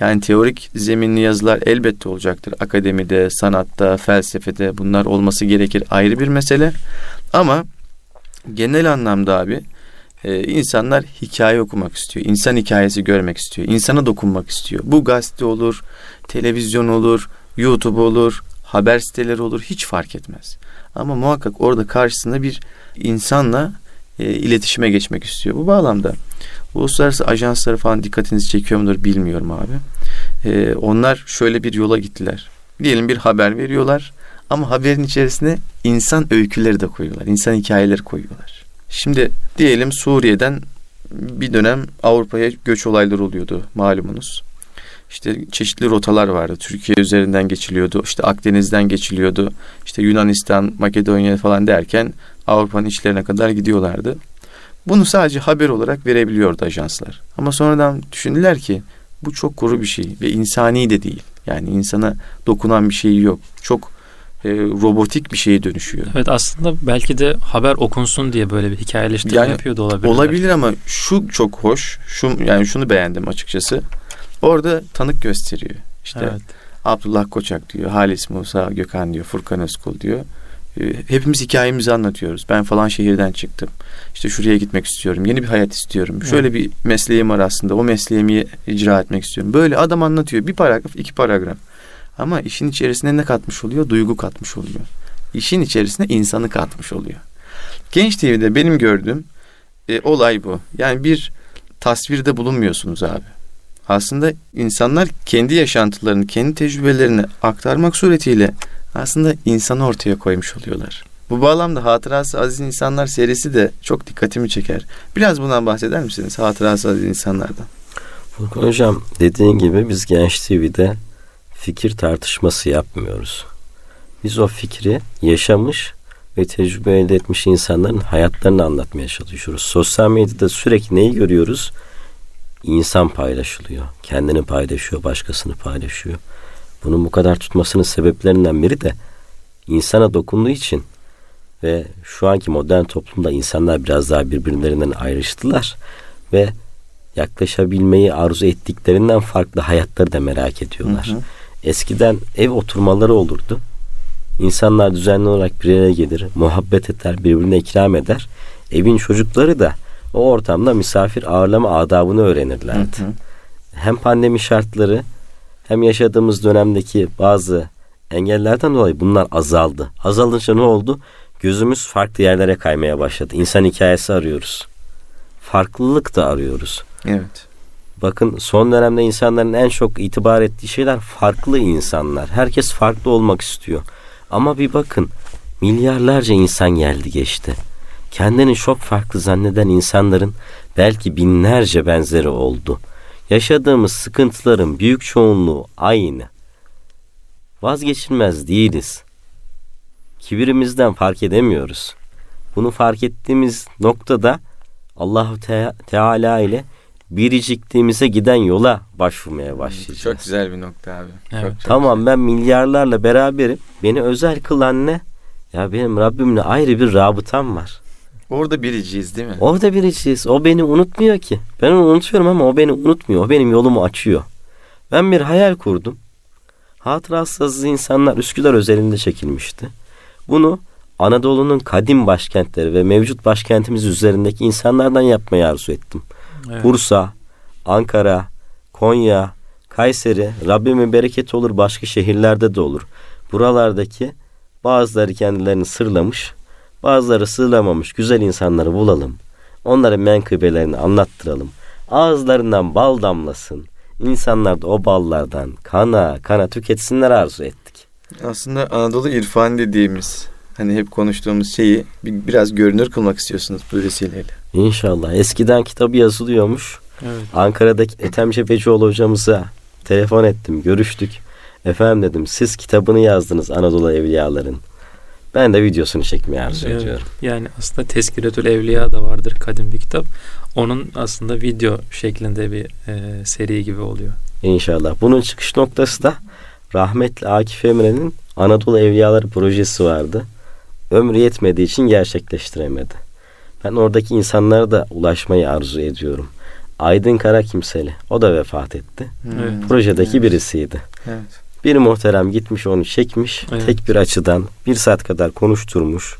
Yani teorik zeminli yazılar elbette olacaktır. Akademide, sanatta, felsefede bunlar olması gerekir ayrı bir mesele. Ama genel anlamda abi e, insanlar hikaye okumak istiyor. İnsan hikayesi görmek istiyor. İnsana dokunmak istiyor. Bu gazete olur, televizyon olur, YouTube olur, haber siteleri olur hiç fark etmez. Ama muhakkak orada karşısında bir insanla e, iletişime geçmek istiyor. Bu bağlamda uluslararası ajansları falan dikkatinizi çekiyor mudur bilmiyorum abi. E, onlar şöyle bir yola gittiler. Diyelim bir haber veriyorlar ama haberin içerisine insan öyküleri de koyuyorlar. İnsan hikayeleri koyuyorlar. Şimdi diyelim Suriye'den bir dönem Avrupa'ya göç olayları oluyordu malumunuz. İşte çeşitli rotalar vardı. Türkiye üzerinden geçiliyordu. İşte Akdeniz'den geçiliyordu. İşte Yunanistan, Makedonya falan derken Avrupa'nın içlerine kadar gidiyorlardı. Bunu sadece haber olarak verebiliyordu ajanslar. Ama sonradan düşündüler ki bu çok kuru bir şey ve insani de değil. Yani insana dokunan bir şey yok. Çok e, robotik bir şeye dönüşüyor. Evet aslında belki de haber okunsun diye böyle bir hikayeleştirme yani, yapıyor da olabilir. Olabilir ama şu çok hoş. Şu yani şunu beğendim açıkçası. Orada tanık gösteriyor. İşte evet. Abdullah Koçak diyor, Halis Musa Gökhan diyor, Furkan Özkul diyor. E, hepimiz hikayemizi anlatıyoruz. Ben falan şehirden çıktım. İşte şuraya gitmek istiyorum. Yeni bir hayat istiyorum. Şöyle evet. bir mesleğim var aslında. O mesleğimi icra etmek istiyorum. Böyle adam anlatıyor. Bir paragraf, iki paragraf. Ama işin içerisine ne katmış oluyor? Duygu katmış oluyor. İşin içerisine insanı katmış oluyor. Genç TV'de benim gördüğüm e, olay bu. Yani bir tasvirde bulunmuyorsunuz abi. Aslında insanlar kendi yaşantılarını, kendi tecrübelerini aktarmak suretiyle aslında insanı ortaya koymuş oluyorlar. Bu bağlamda Hatırası Aziz İnsanlar serisi de çok dikkatimi çeker. Biraz bundan bahseder misiniz? Hatırası Aziz İnsanlardan. Furkan Hocam dediğin gibi biz Genç TV'de fikir tartışması yapmıyoruz. Biz o fikri yaşamış ve tecrübe elde etmiş insanların hayatlarını anlatmaya çalışıyoruz. Sosyal medyada sürekli neyi görüyoruz? İnsan paylaşılıyor. Kendini paylaşıyor, başkasını paylaşıyor. Bunun bu kadar tutmasının sebeplerinden biri de insana dokunduğu için ve şu anki modern toplumda insanlar biraz daha birbirlerinden ayrıştılar ve yaklaşabilmeyi arzu ettiklerinden farklı hayatları da merak ediyorlar. Hı hı. Eskiden ev oturmaları olurdu. İnsanlar düzenli olarak bir yere gelir, muhabbet eder, birbirine ikram eder. Evin çocukları da o ortamda misafir ağırlama adabını öğrenirlerdi. Hı hı. Hem pandemi şartları hem yaşadığımız dönemdeki bazı engellerden dolayı bunlar azaldı. Azalınca ne oldu? Gözümüz farklı yerlere kaymaya başladı. İnsan hikayesi arıyoruz. Farklılık da arıyoruz. Evet. Bakın son dönemde insanların en çok itibar ettiği şeyler farklı insanlar. Herkes farklı olmak istiyor. Ama bir bakın milyarlarca insan geldi geçti. Kendini çok farklı zanneden insanların belki binlerce benzeri oldu. Yaşadığımız sıkıntıların büyük çoğunluğu aynı. Vazgeçilmez değiliz. Kibirimizden fark edemiyoruz. Bunu fark ettiğimiz noktada Allahu Teala ile biricikliğimize giden yola başvurmaya başlayacağız. Çok güzel bir nokta abi. Evet. Çok, çok tamam güzel. ben milyarlarla beraberim. Beni özel kılan ne? Ya benim Rabbimle ayrı bir rabıtam var. Orada biriciyiz değil mi? Orada biriciyiz. O beni unutmuyor ki. Ben onu unutuyorum ama o beni unutmuyor. O benim yolumu açıyor. Ben bir hayal kurdum. Hatırasız insanlar Üsküdar özelinde çekilmişti. Bunu Anadolu'nun kadim başkentleri ve mevcut başkentimiz üzerindeki insanlardan yapmayı arzu ettim. Evet. Bursa, Ankara, Konya, Kayseri, Rabbimin bereketi olur başka şehirlerde de olur. Buralardaki bazıları kendilerini sırlamış, bazıları sırlamamış güzel insanları bulalım. Onların menkıbelerini anlattıralım. Ağızlarından bal damlasın. İnsanlar da o ballardan kana kana tüketsinler arzu ettik. Aslında Anadolu irfan dediğimiz hani hep konuştuğumuz şeyi biraz görünür kılmak istiyorsunuz bu vesileyle. İnşallah. Eskiden kitabı yazılıyormuş. Evet. Ankara'daki Ethem Cebecioğlu hocamıza telefon ettim, görüştük. Efendim dedim siz kitabını yazdınız Anadolu Evliyaların. Ben de videosunu çekmeye arzu evet. ediyorum. Yani aslında Teskiretül Evliya da vardır kadim bir kitap. Onun aslında video şeklinde bir e, seri gibi oluyor. İnşallah. Bunun çıkış noktası da rahmetli Akif Emre'nin Anadolu Evliyaları projesi vardı. Ömrü yetmediği için gerçekleştiremedi. Ben oradaki insanlara da ulaşmayı arzu ediyorum. Aydın Kara kimseli. O da vefat etti. Evet. Projedeki evet. birisiydi. Evet. Bir muhterem gitmiş onu çekmiş. Evet. Tek bir açıdan bir saat kadar konuşturmuş.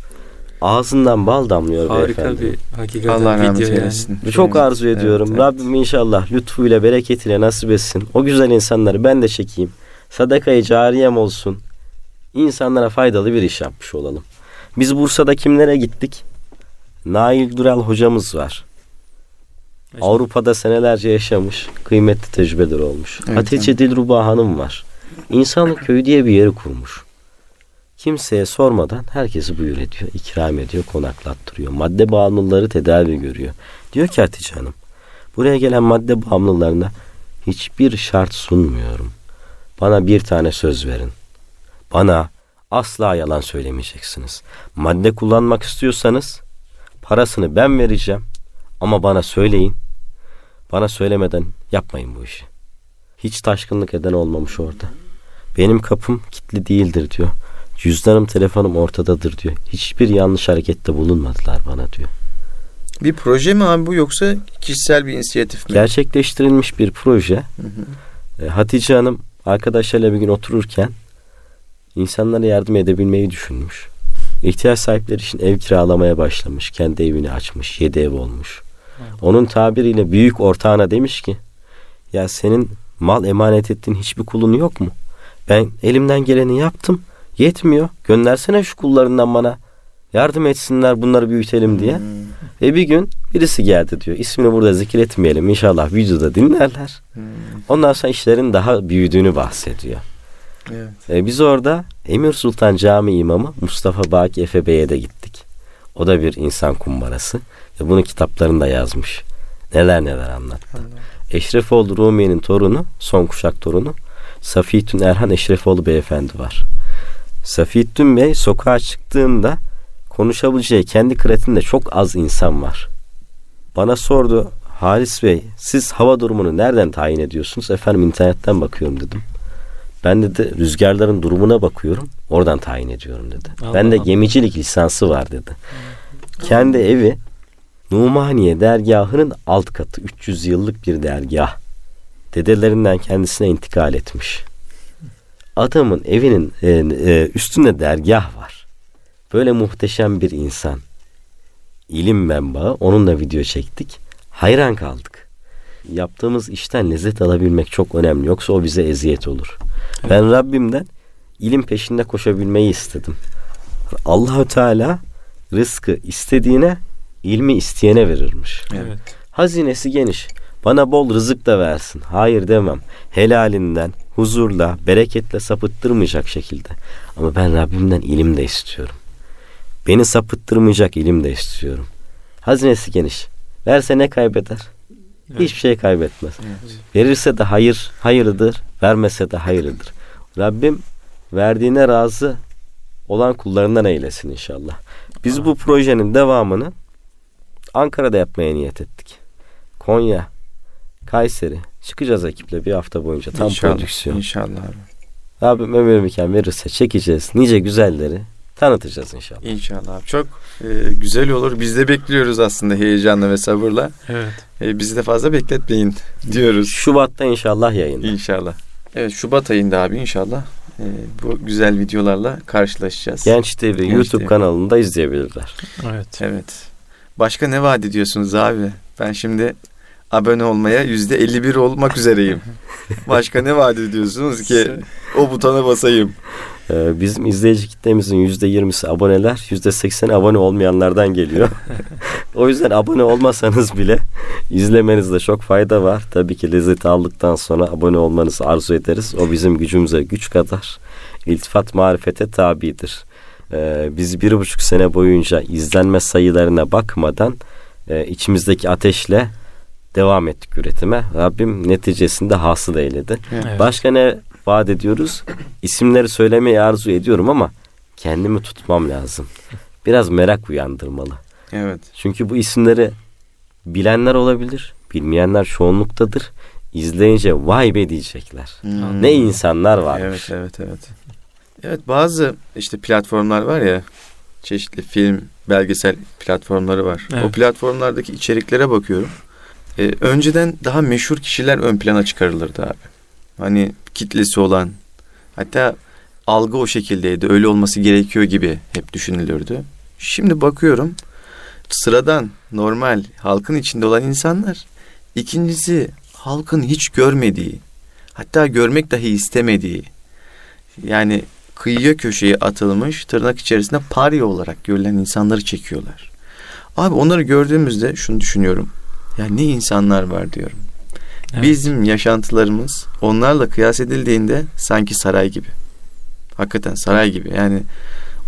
Ağzından bal damlıyor Harika beyefendi. bir hakikaten Allah rahmet video eylesin. Yani. Çok arzu ediyorum. Evet, evet. Rabbim inşallah lütfuyla bereketiyle nasip etsin. O güzel insanları ben de çekeyim. Sadakayı cariyem olsun. İnsanlara faydalı bir iş yapmış olalım. Biz Bursa'da kimlere gittik? Nail Dural hocamız var. Yaşam. Avrupa'da senelerce yaşamış, kıymetli tecrübeler olmuş. Evet, Hatice evet. Dilruba Hanım var. İnsanlık köyü diye bir yeri kurmuş. Kimseye sormadan herkesi buyur ediyor, ikram ediyor, konaklattırıyor. Madde bağımlıları tedavi görüyor. Diyor ki Hatice Hanım, buraya gelen madde bağımlılarına hiçbir şart sunmuyorum. Bana bir tane söz verin. Bana asla yalan söylemeyeceksiniz. Madde kullanmak istiyorsanız parasını ben vereceğim ama bana söyleyin. Bana söylemeden yapmayın bu işi. Hiç taşkınlık eden olmamış orada. Benim kapım kilitli değildir diyor. Cüzdanım telefonum ortadadır diyor. Hiçbir yanlış harekette bulunmadılar bana diyor. Bir proje mi abi bu yoksa kişisel bir inisiyatif mi? Gerçekleştirilmiş bir proje. Hı hı. E, Hatice Hanım arkadaşlarıyla bir gün otururken insanlara yardım edebilmeyi düşünmüş. İhtiyaç sahipleri için ev kiralamaya başlamış. Kendi evini açmış. Yedi ev olmuş. Onun tabiriyle büyük ortağına demiş ki ya senin mal emanet ettiğin hiçbir kulun yok mu? Ben elimden geleni yaptım. Yetmiyor. Göndersene şu kullarından bana. Yardım etsinler bunları büyütelim diye. Hmm. Ve bir gün birisi geldi diyor. İsmini burada zikretmeyelim. İnşallah videoda dinlerler. Hmm. Ondan sonra işlerin daha büyüdüğünü bahsediyor. Evet. Ee, biz orada Emir Sultan Cami imamı Mustafa Baki Efe Bey'e de gittik. O da bir insan kumbarası. Ve bunu kitaplarında yazmış. Neler neler anlattı. Allah. Eşrefoğlu Rumiye'nin torunu, son kuşak torunu Safiyettin Erhan Eşrefoğlu beyefendi var. Safiyettin Bey sokağa çıktığında konuşabileceği kendi kredinde çok az insan var. Bana sordu Halis Bey siz hava durumunu nereden tayin ediyorsunuz? Efendim internetten bakıyorum dedim. Ben dedi rüzgarların durumuna bakıyorum. Oradan tayin ediyorum dedi. Allah ben de Allah. gemicilik lisansı var dedi. Allah. Kendi evi Numaniye dergahının alt katı 300 yıllık bir dergah. Dedelerinden kendisine intikal etmiş. Adamın evinin e, e, üstünde dergah var. Böyle muhteşem bir insan. ilim menbaı. Onunla video çektik. Hayran kaldık. Yaptığımız işten lezzet alabilmek çok önemli. Yoksa o bize eziyet olur. Evet. Ben Rabbimden ilim peşinde koşabilmeyi istedim. Allahü Teala rızkı istediğine, ilmi isteyene verirmiş. Evet. Hazinesi geniş. Bana bol rızık da versin. Hayır demem. Helalinden, huzurla, bereketle sapıttırmayacak şekilde. Ama ben Rabbimden ilim de istiyorum. Beni sapıttırmayacak ilim de istiyorum. Hazinesi geniş. Verse ne kaybeder? Evet. Hiçbir şey kaybetmez. Evet. Verirse de hayır, hayırlıdır. Vermese de hayırlıdır. Rabbim verdiğine razı olan kullarından eylesin inşallah. Biz Aa. bu projenin devamını Ankara'da yapmaya niyet ettik. Konya, Kayseri. Çıkacağız ekiple bir hafta boyunca tam inşallah, prodüksiyon. İnşallah abi. Rabbim ömür imkan verirse çekeceğiz. Nice güzelleri tanıtacağız inşallah. İnşallah abi. Çok e, güzel olur. Biz de bekliyoruz aslında heyecanla ve sabırla. Evet. E, bizi de fazla bekletmeyin diyoruz. Şubat'ta inşallah yayında. İnşallah. Evet Şubat ayında abi inşallah e, bu güzel videolarla karşılaşacağız. Genç TV Genç YouTube TV. kanalında izleyebilirler. Evet. Evet. Başka ne vaat ediyorsunuz abi? Ben şimdi abone olmaya yüzde 51 olmak üzereyim. Başka ne vaat ediyorsunuz ki o butona basayım? Ee, bizim izleyici kitlemizin yüzde yirmisi aboneler, yüzde sekseni abone olmayanlardan geliyor. o yüzden abone olmasanız bile izlemenizde çok fayda var. Tabii ki lezzeti aldıktan sonra abone olmanızı arzu ederiz. O bizim gücümüze güç kadar. İltifat marifete tabidir. Ee, biz bir buçuk sene boyunca izlenme sayılarına bakmadan e, içimizdeki ateşle devam ettik üretime. Rabbim neticesinde hasıl eyledi. Evet. Başka ne vaat ediyoruz? İsimleri söylemeyi arzu ediyorum ama kendimi tutmam lazım. Biraz merak uyandırmalı. Evet. Çünkü bu isimleri bilenler olabilir, bilmeyenler çoğunluktadır. İzleyince vay be diyecekler. Hmm. Ne insanlar varmış. Evet, evet, evet. Evet bazı işte platformlar var ya çeşitli film, belgesel platformları var. Evet. O platformlardaki içeriklere bakıyorum. Ee, önceden daha meşhur kişiler ön plana çıkarılırdı abi. Hani kitlesi olan hatta algı o şekildeydi. Öyle olması gerekiyor gibi hep düşünülürdü. Şimdi bakıyorum sıradan normal halkın içinde olan insanlar ikincisi halkın hiç görmediği hatta görmek dahi istemediği yani kıyıya köşeye atılmış tırnak içerisinde parya olarak görülen insanları çekiyorlar. Abi onları gördüğümüzde şunu düşünüyorum. Ya ne insanlar var diyorum. Bizim yaşantılarımız onlarla kıyas edildiğinde sanki saray gibi. Hakikaten saray gibi. Yani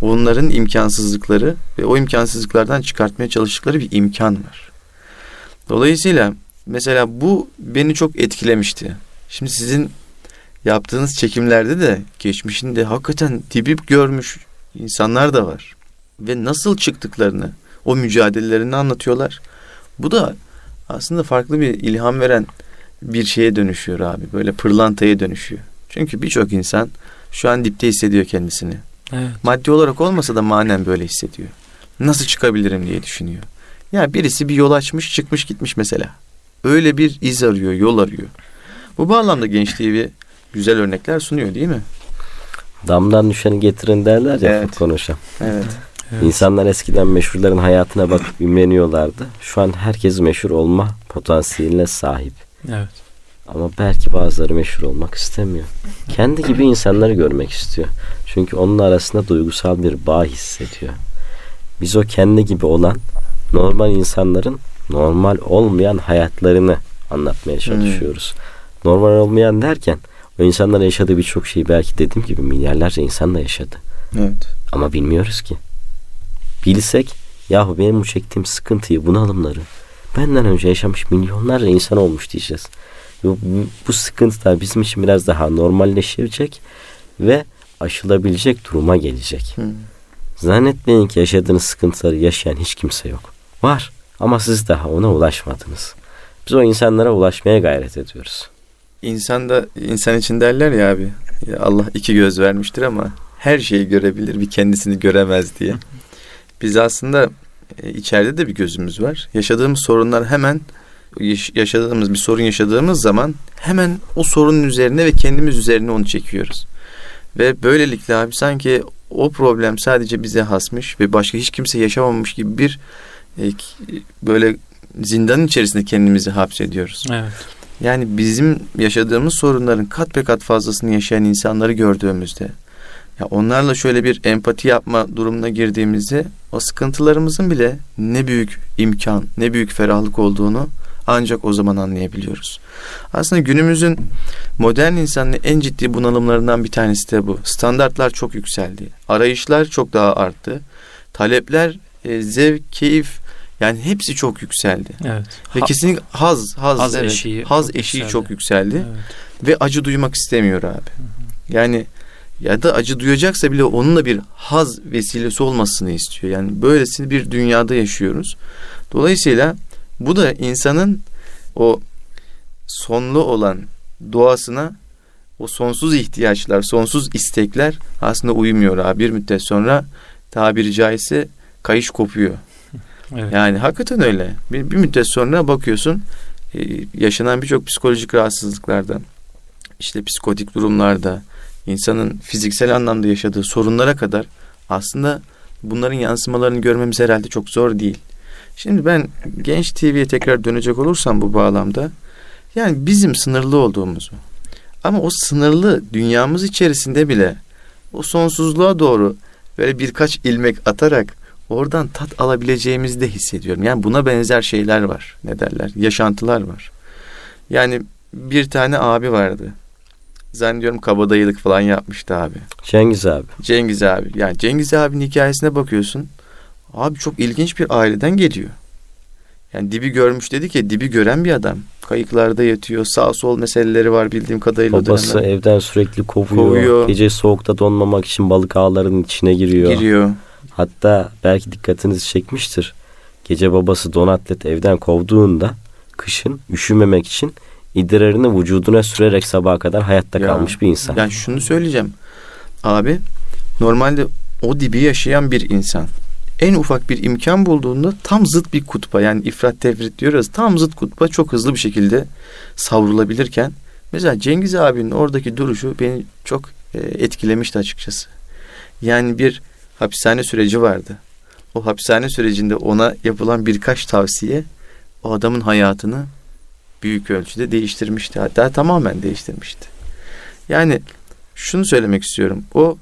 onların imkansızlıkları ve o imkansızlıklardan çıkartmaya çalıştıkları bir imkan var. Dolayısıyla mesela bu beni çok etkilemişti. Şimdi sizin yaptığınız çekimlerde de geçmişinde hakikaten dibi görmüş insanlar da var. Ve nasıl çıktıklarını, o mücadelelerini anlatıyorlar. Bu da aslında farklı bir ilham veren bir şeye dönüşüyor abi. Böyle pırlantaya dönüşüyor. Çünkü birçok insan şu an dipte hissediyor kendisini. Evet. Maddi olarak olmasa da manen böyle hissediyor. Nasıl çıkabilirim diye düşünüyor. Ya birisi bir yol açmış, çıkmış gitmiş mesela. Öyle bir iz arıyor, yol arıyor. Bu bağlamda gençliği bir güzel örnekler sunuyor değil mi? Damdan düşeni getirin derler ya evet. konuşan. Evet. evet. İnsanlar eskiden meşhurların hayatına bakıp imreniyorlardı. Şu an herkes meşhur olma potansiyeline sahip. Evet. Ama belki bazıları meşhur olmak istemiyor. Kendi gibi insanları görmek istiyor. Çünkü onun arasında duygusal bir bağ hissediyor. Biz o kendi gibi olan normal insanların normal olmayan hayatlarını anlatmaya çalışıyoruz. Hmm. Normal olmayan derken o insanlar yaşadığı birçok şeyi belki dediğim gibi milyarlarca insan da yaşadı. Evet. Ama bilmiyoruz ki. Bilsek yahu benim bu çektiğim sıkıntıyı, bunalımları benden önce yaşamış milyonlarca insan olmuş diyeceğiz. Bu, bu sıkıntılar bizim için biraz daha normalleşecek ve aşılabilecek duruma gelecek. Hmm. Zannetmeyin ki yaşadığınız sıkıntıları yaşayan hiç kimse yok. Var ama siz daha ona ulaşmadınız. Biz o insanlara ulaşmaya gayret ediyoruz. İnsan da insan için derler ya abi. Allah iki göz vermiştir ama her şeyi görebilir bir kendisini göremez diye. Biz aslında e, içeride de bir gözümüz var. Yaşadığımız sorunlar hemen yaşadığımız bir sorun yaşadığımız zaman hemen o sorunun üzerine ve kendimiz üzerine onu çekiyoruz. Ve böylelikle abi sanki o problem sadece bize hasmış ve başka hiç kimse yaşamamış gibi bir e, böyle zindanın içerisinde kendimizi hapsediyoruz. Evet. Yani bizim yaşadığımız sorunların kat be kat fazlasını yaşayan insanları gördüğümüzde ya onlarla şöyle bir empati yapma durumuna girdiğimizde o sıkıntılarımızın bile ne büyük imkan, ne büyük ferahlık olduğunu ancak o zaman anlayabiliyoruz. Aslında günümüzün modern insanın en ciddi bunalımlarından bir tanesi de bu. Standartlar çok yükseldi. Arayışlar çok daha arttı. Talepler, e, zevk, keyif yani hepsi çok yükseldi. Evet. Ve Ha- kesinlikle haz, haz, Haz evet. eşiği haz çok eşiği yükseldi. çok yükseldi. Evet. Ve acı duymak istemiyor abi. Yani ya da acı duyacaksa bile onunla bir haz vesilesi olmasını istiyor. Yani böylesine bir dünyada yaşıyoruz. Dolayısıyla bu da insanın o sonlu olan doğasına o sonsuz ihtiyaçlar, sonsuz istekler aslında uymuyor abi. Bir müddet sonra tabiri caizse kayış kopuyor. Evet. Yani hakikaten öyle. Bir, bir müddet sonra bakıyorsun e, yaşanan birçok psikolojik rahatsızlıklardan, işte psikotik durumlarda, insanın fiziksel anlamda yaşadığı sorunlara kadar aslında bunların yansımalarını görmemiz herhalde çok zor değil. Şimdi ben Genç TV'ye tekrar dönecek olursam bu bağlamda yani bizim sınırlı olduğumuzu ama o sınırlı dünyamız içerisinde bile o sonsuzluğa doğru böyle birkaç ilmek atarak oradan tat alabileceğimizi de hissediyorum. Yani buna benzer şeyler var. Ne derler? Yaşantılar var. Yani bir tane abi vardı. Zannediyorum kabadayılık falan yapmıştı abi. Cengiz abi. Cengiz abi. Yani Cengiz abinin hikayesine bakıyorsun. Abi çok ilginç bir aileden geliyor. Yani dibi görmüş dedi ki dibi gören bir adam. Kayıklarda yatıyor. Sağ sol meseleleri var bildiğim kadarıyla. Babası evden sürekli kovuyor. Kovuyor. Gece soğukta donmamak için balık ağlarının içine giriyor. giriyor. Hatta belki dikkatinizi çekmiştir. Gece babası Donatlet evden kovduğunda kışın üşümemek için idrarını vücuduna sürerek sabaha kadar hayatta Ya. kalmış bir insan. Yani şunu söyleyeceğim. Abi normalde o dibi yaşayan bir insan en ufak bir imkan bulduğunda tam zıt bir kutba yani ifrat tefrit diyoruz tam zıt kutba çok hızlı bir şekilde savrulabilirken mesela Cengiz abinin oradaki duruşu beni çok e, etkilemişti açıkçası. Yani bir hapishane süreci vardı. O hapishane sürecinde ona yapılan birkaç tavsiye o adamın hayatını büyük ölçüde değiştirmişti. Hatta tamamen değiştirmişti. Yani şunu söylemek istiyorum. O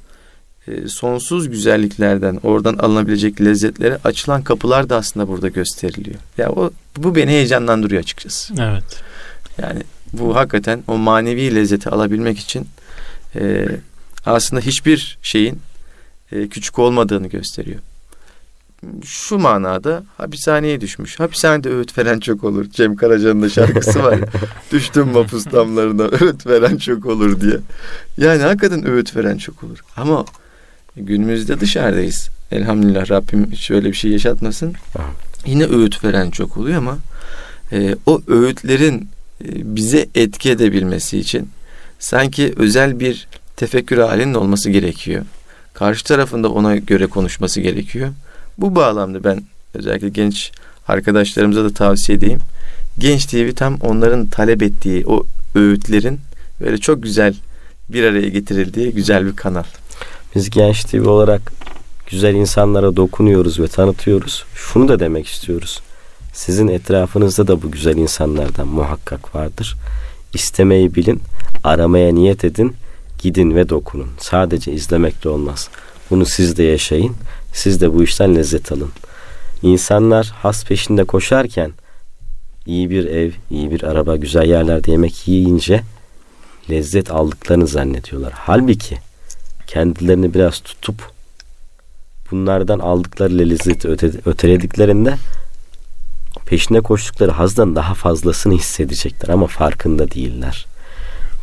e, sonsuz güzelliklerden, oradan alınabilecek lezzetlere açılan kapılar da aslında burada gösteriliyor. Ya o bu beni heyecanlandırıyor açıkçası. Evet. Yani bu hakikaten o manevi lezzeti alabilmek için e, aslında hiçbir şeyin e, küçük olmadığını gösteriyor. Şu manada hapishaneye düşmüş. Hapishanede öğüt veren çok olur. Cem Karaca'nın da şarkısı var ya. Düştüm mapus damlarına öğüt veren çok olur diye. Yani hakikaten öğüt veren çok olur. Ama günümüzde dışarıdayız. Elhamdülillah Rabbim hiç öyle bir şey yaşatmasın. Yine öğüt veren çok oluyor ama e, o öğütlerin e, bize etki edebilmesi için sanki özel bir tefekkür halinin olması gerekiyor. Karşı tarafında ona göre konuşması gerekiyor. Bu bağlamda ben özellikle genç arkadaşlarımıza da tavsiye edeyim. Genç TV tam onların talep ettiği o öğütlerin böyle çok güzel bir araya getirildiği güzel bir kanal. Biz Genç TV olarak güzel insanlara dokunuyoruz ve tanıtıyoruz. Şunu da demek istiyoruz. Sizin etrafınızda da bu güzel insanlardan muhakkak vardır. İstemeyi bilin, aramaya niyet edin, gidin ve dokunun. Sadece izlemek de olmaz. Bunu siz de yaşayın. Siz de bu işten lezzet alın. İnsanlar has peşinde koşarken iyi bir ev, iyi bir araba, güzel yerlerde yemek yiyince lezzet aldıklarını zannediyorlar. Halbuki kendilerini biraz tutup bunlardan aldıkları lezzeti öte, ötelediklerinde peşine koştukları hazdan daha fazlasını hissedecekler ama farkında değiller.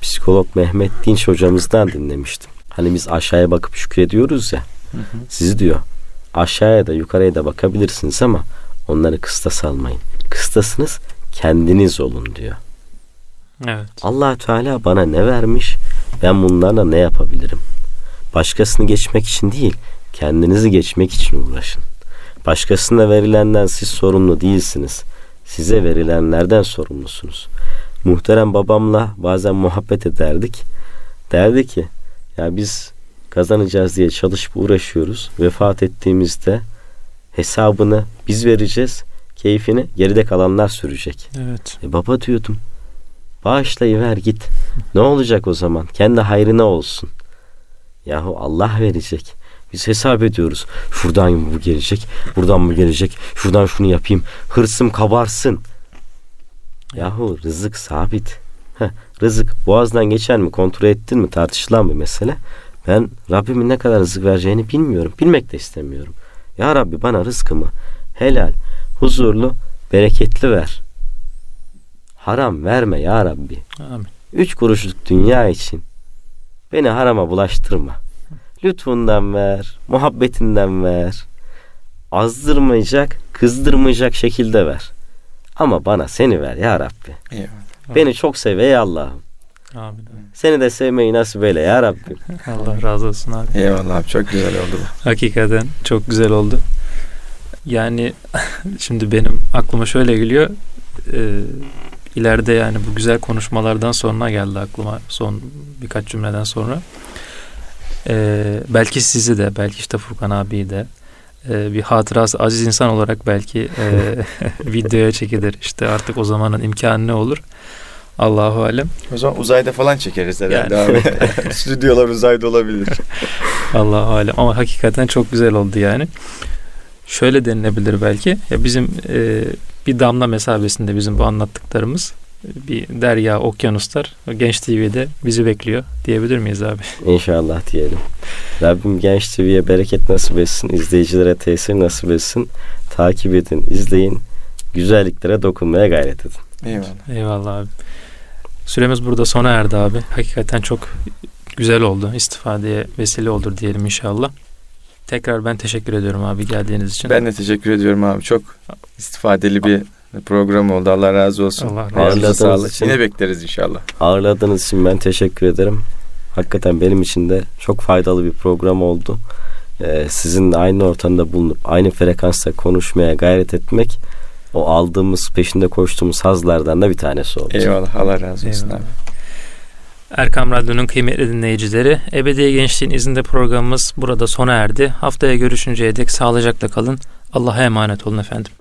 Psikolog Mehmet Dinç hocamızdan dinlemiştim. Hani biz aşağıya bakıp şükrediyoruz ya. Sizi diyor aşağıya da yukarıya da bakabilirsiniz ama onları kıstas almayın. Kıstasınız kendiniz olun diyor. Evet. allah Teala bana ne vermiş ben bunlarla ne yapabilirim? Başkasını geçmek için değil kendinizi geçmek için uğraşın. Başkasına verilenden siz sorumlu değilsiniz. Size verilenlerden sorumlusunuz. Muhterem babamla bazen muhabbet ederdik. Derdi ki ya biz kazanacağız diye çalışıp uğraşıyoruz. Vefat ettiğimizde Hesabını biz vereceğiz. Keyfini geride kalanlar sürecek. Evet. E baba diyordum. Bağışlayıver git. Ne olacak o zaman? Kendi hayrına olsun. Yahu Allah verecek. Biz hesap ediyoruz. Şuradan mı bu gelecek? Buradan mı gelecek? Şuradan şunu yapayım. Hırsım kabarsın. Yahu rızık sabit. Heh, rızık boğazdan geçer mi? Kontrol ettin mi? Tartışılan bir mesele. Ben Rabbimin ne kadar rızık vereceğini bilmiyorum. Bilmek de istemiyorum. Ya Rabbi bana rızkımı helal, huzurlu, bereketli ver. Haram verme ya Rabbi. Amin. Üç kuruşluk dünya için beni harama bulaştırma. Lütfundan ver, muhabbetinden ver. Azdırmayacak, kızdırmayacak şekilde ver. Ama bana seni ver ya Rabbi. Eyvallah. Beni çok sev ey Allah'ım. Amin. Seni de sevmeyi nasip eyle ya Rabbim. Allah razı olsun abi. Eyvallah abi çok güzel oldu bu. Hakikaten çok güzel oldu. Yani şimdi benim aklıma şöyle geliyor. Ee, ileride yani bu güzel konuşmalardan sonra geldi aklıma son birkaç cümleden sonra. Ee, belki sizi de belki işte Furkan abiyi de e, bir hatırası aziz insan olarak belki e, videoya çekilir. İşte artık o zamanın imkanı ne olur? Allahu alem. O zaman uzayda falan çekeriz herhalde Yani. abi. Stüdyolar uzayda olabilir. Allahu alem ama hakikaten çok güzel oldu yani. Şöyle denilebilir belki. Ya bizim e, bir damla mesabesinde bizim bu anlattıklarımız bir derya, okyanuslar Genç TV'de bizi bekliyor diyebilir miyiz abi? İnşallah diyelim. Rabbim Genç TV'ye bereket nasip etsin. izleyicilere tesir nasip etsin. Takip edin, izleyin. Güzelliklere dokunmaya gayret edin. Eyvallah. Eyvallah abi. Süremiz burada sona erdi abi. Hakikaten çok güzel oldu. İstifadeye vesile olur diyelim inşallah. Tekrar ben teşekkür ediyorum abi geldiğiniz için. Ben de teşekkür ediyorum abi. Çok istifadeli bir program oldu. Allah razı olsun. Allah razı. Ağırladığınız sağlık. için- Yine bekleriz inşallah. Ağırladığınız için ben teşekkür ederim. Hakikaten benim için de çok faydalı bir program oldu. Ee, sizinle aynı ortamda bulunup aynı frekansta konuşmaya gayret etmek o aldığımız peşinde koştuğumuz hazlardan da bir tanesi oldu. Eyvallah. Allah razı olsun Eyvallah. abi. Erkam Radyo'nun kıymetli dinleyicileri, Ebedi Gençliğin izinde programımız burada sona erdi. Haftaya görüşünceye dek sağlıcakla kalın. Allah'a emanet olun efendim.